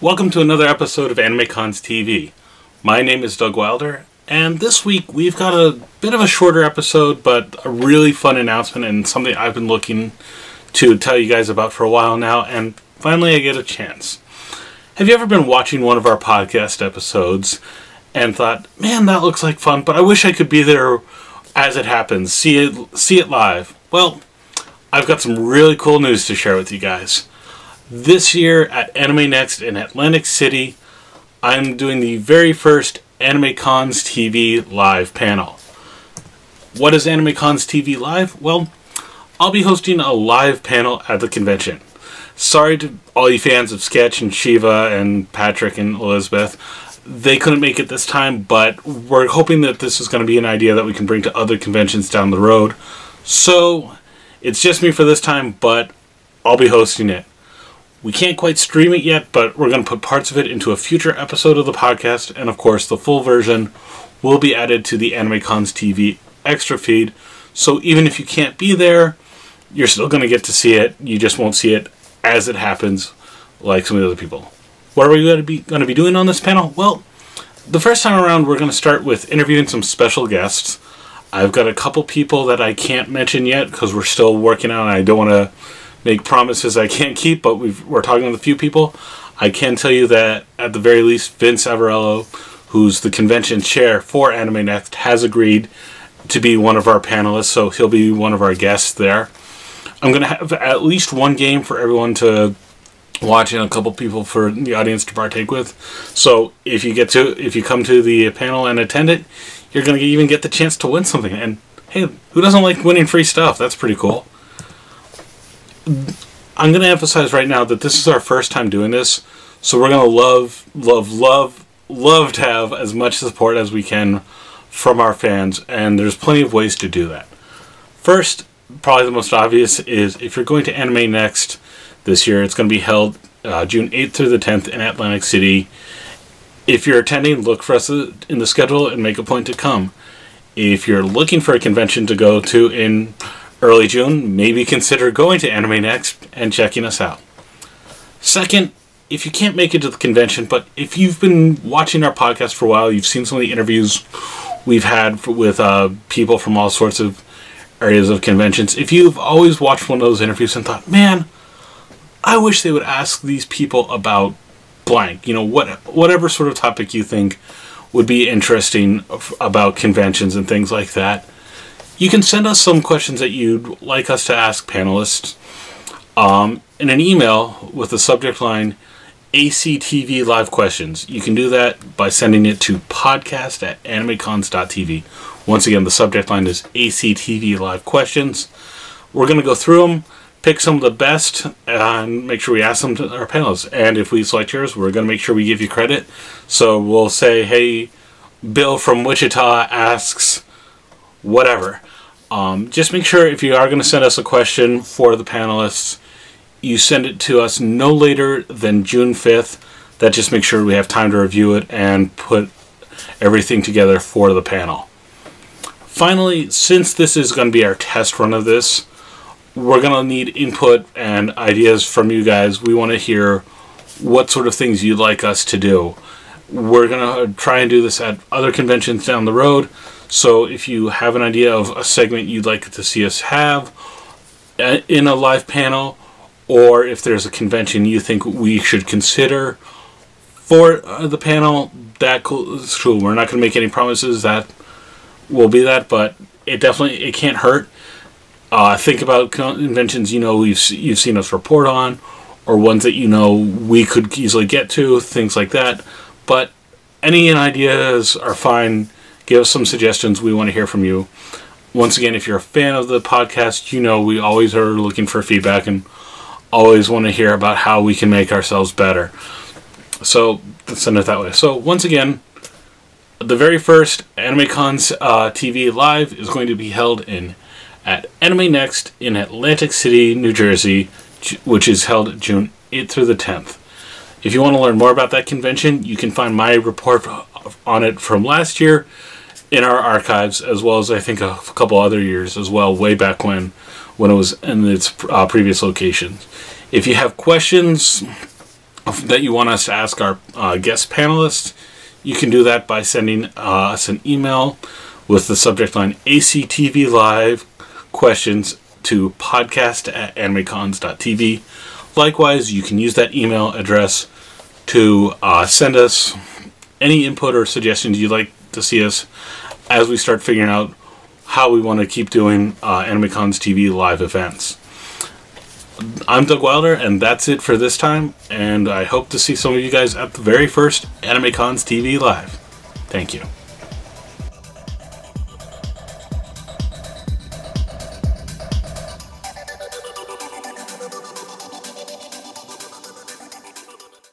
Welcome to another episode of AnimeCons TV. My name is Doug Wilder, and this week we've got a bit of a shorter episode, but a really fun announcement and something I've been looking to tell you guys about for a while now, and finally I get a chance. Have you ever been watching one of our podcast episodes and thought, man, that looks like fun, but I wish I could be there as it happens, see it, see it live? Well, I've got some really cool news to share with you guys. This year at AnimeNEXT in Atlantic City, I'm doing the very first AnimeCons TV live panel. What is AnimeCons TV live? Well, I'll be hosting a live panel at the convention. Sorry to all you fans of Sketch and Shiva and Patrick and Elizabeth. They couldn't make it this time, but we're hoping that this is going to be an idea that we can bring to other conventions down the road. So, it's just me for this time, but I'll be hosting it. We can't quite stream it yet, but we're going to put parts of it into a future episode of the podcast, and of course, the full version will be added to the AnimeCons TV extra feed. So even if you can't be there, you're still going to get to see it. You just won't see it as it happens, like some of the other people. What are we going to be going to be doing on this panel? Well, the first time around, we're going to start with interviewing some special guests. I've got a couple people that I can't mention yet because we're still working on. I don't want to make promises I can't keep, but we are talking with a few people. I can tell you that at the very least, Vince Avarello, who's the convention chair for AnimeNEXT, has agreed to be one of our panelists, so he'll be one of our guests there. I'm going to have at least one game for everyone to watch and a couple people for the audience to partake with. So if you get to if you come to the panel and attend it, you're going to even get the chance to win something. And hey, who doesn't like winning free stuff? That's pretty cool. I'm going to emphasize right now that this is our first time doing this, so we're going to love, love, love, love to have as much support as we can from our fans, and there's plenty of ways to do that. First, probably the most obvious is if you're going to AnimeNEXT this year, it's going to be held uh, June 8th through the 10th in Atlantic City. If you're attending, look for us in the schedule and make a point to come. If you're looking for a convention to go to in early June, maybe consider going to AnimeNEXT and checking us out. Second, if you can't make it to the convention, but if you've been watching our podcast for a while, you've seen some of the interviews we've had for, with uh, people from all sorts of areas of conventions. If you've always watched one of those interviews and thought, man, I wish they would ask these people about blank, you know, what whatever sort of topic you think would be interesting about conventions and things like that you can send us some questions that you'd like us to ask panelists um, in an email with the subject line ACTV Live Questions. You can do that by sending it to podcast at animecons.tv. Once again, the subject line is ACTV Live Questions. We're going to go through them, pick some of the best, and make sure we ask them to our panelists. And if we select yours, we're going to make sure we give you credit. So we'll say, hey, Bill from Wichita asks whatever. Um, just make sure if you are going to send us a question for the panelists, you send it to us no later than June 5th. That just makes sure we have time to review it and put everything together for the panel. Finally, since this is going to be our test run of this, we're going to need input and ideas from you guys. We want to hear what sort of things you'd like us to do. We're going to try and do this at other conventions down the road. So if you have an idea of a segment you'd like to see us have uh, in a live panel, or if there's a convention you think we should consider for uh, the panel, that is cool. We're not going to make any promises that will be that, but it definitely it can't hurt. Uh, think about conventions you know you've you've seen us report on, or ones that you know we could easily get to, things like that. But any ideas are fine give us some suggestions. We want to hear from you. Once again, if you're a fan of the podcast, you know we always are looking for feedback and always want to hear about how we can make ourselves better. So send it that way. So once again, the very first AnimeCons uh, TV live is going to be held in at AnimeNEXT in Atlantic City, New Jersey, which is held June 8th through the 10th. If you want to learn more about that convention, you can find my report on it from last year in our archives, as well as I think a couple other years as well, way back when, when it was in its uh, previous locations. If you have questions that you want us to ask our uh, guest panelists, you can do that by sending uh, us an email with the subject line ACTV Live questions to podcast at animecons.tv. Likewise, you can use that email address to uh, send us any input or suggestions you'd like to see us as we start figuring out how we want to keep doing uh, AnimeCons TV live events. I'm Doug Wilder, and that's it for this time. And I hope to see some of you guys at the very first AnimeCons TV live. Thank you.